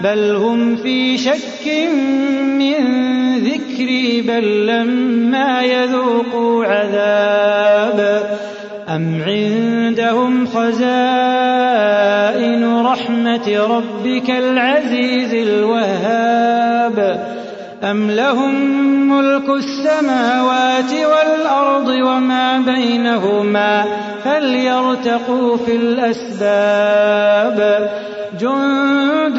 بل هم في شك من ذكري بل لما يذوقوا عذاب. أم عندهم خزائن رحمة ربك العزيز الوهاب؟ أم لهم ملك السماوات والأرض وما بينهما فليرتقوا في الأسباب؟ جند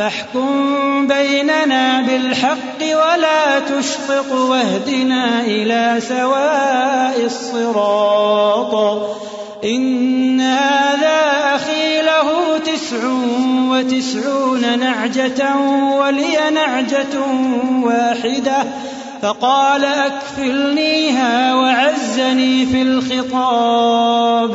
فاحكم بيننا بالحق ولا تشطط واهدنا إلى سواء الصراط. إن هذا أخي له تسع وتسعون نعجة ولي نعجة واحدة. فقال أكفلنيها وعزني في الخطاب.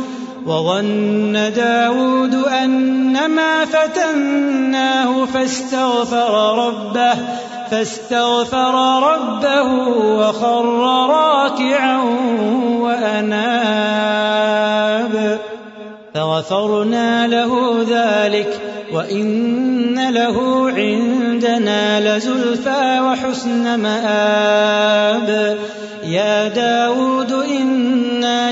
وظن داود أنما فتناه فاستغفر ربه فاستغفر ربه وخر راكعا وأناب. فغفرنا له ذلك وإن له عندنا لزلفى وحسن مآب. يا داود إن إنا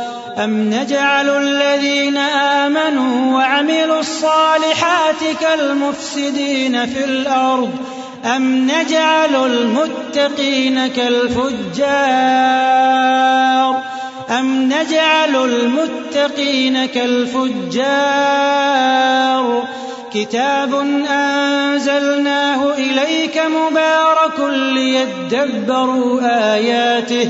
أم نجعل الذين آمنوا وعملوا الصالحات كالمفسدين في الأرض أم نجعل المتقين كالفجار أم نجعل المتقين كالفجار كتاب أنزلناه إليك مبارك ليدبروا آياته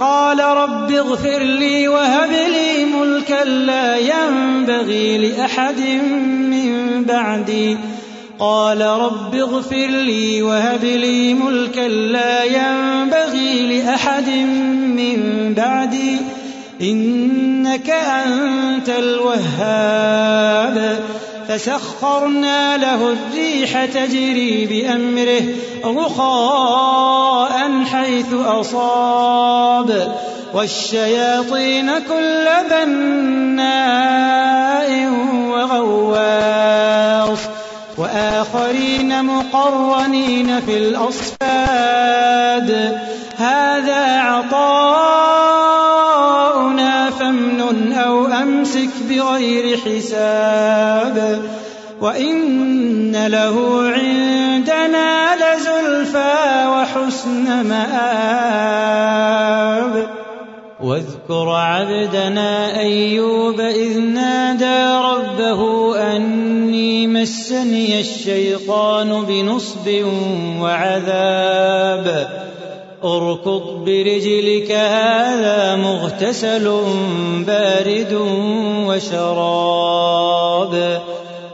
قال رب اغفر لي وهب لي ملكا لا ينبغي لأحد من بعدي. قال رب اغفر لي وهب لي ملكا لا ينبغي لأحد من بعدي. إنك أنت الوهاب. فسخرنا له الريح تجري بأمره رخاء حيث أصاب. والشياطين كل بناء وغواص. وآخرين مقرنين في الأصفاد. هذا عطاؤنا فامنن أو أمسك بغير حساب. وإن له عندنا لزلفى وحسن مآب واذكر عبدنا أيوب إذ نادى ربه أني مسني الشيطان بنصب وعذاب اركض برجلك هذا مغتسل بارد وشراب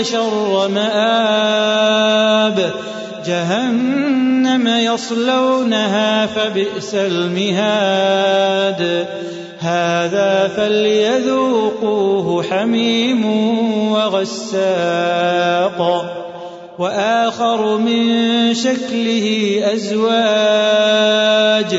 لشر مآب. جهنم يصلونها فبئس المهاد. هذا فليذوقوه حميم وغساق. وآخر من شكله أزواج.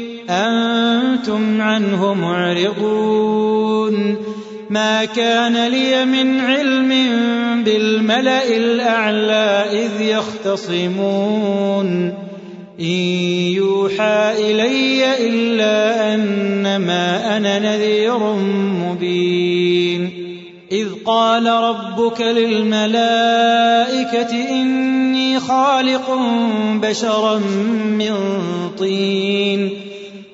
أنتم عنه معرضون. ما كان لي من علم بالملأ الأعلى إذ يختصمون. إن يوحى إلي إلا أنما أنا نذير مبين. إذ قال ربك للملائكة إني خالق بشرا من طين.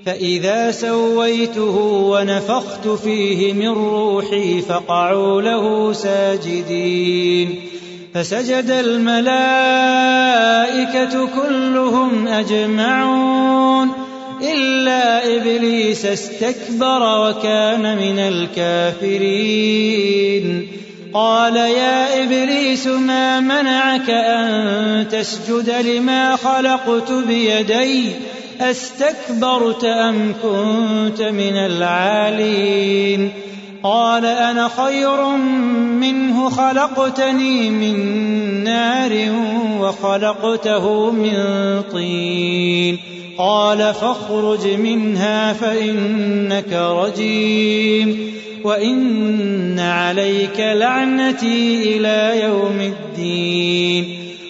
فإذا سويته ونفخت فيه من روحي فقعوا له ساجدين فسجد الملائكة كلهم أجمعون إلا إبليس استكبر وكان من الكافرين قال يا إبليس ما منعك أن تسجد لما خلقت بيدي أستكبرت أم كنت من العالين؟ قال أنا خير منه خلقتني من نار وخلقته من طين. قال فاخرج منها فإنك رجيم وإن عليك لعنتي إلى يوم الدين.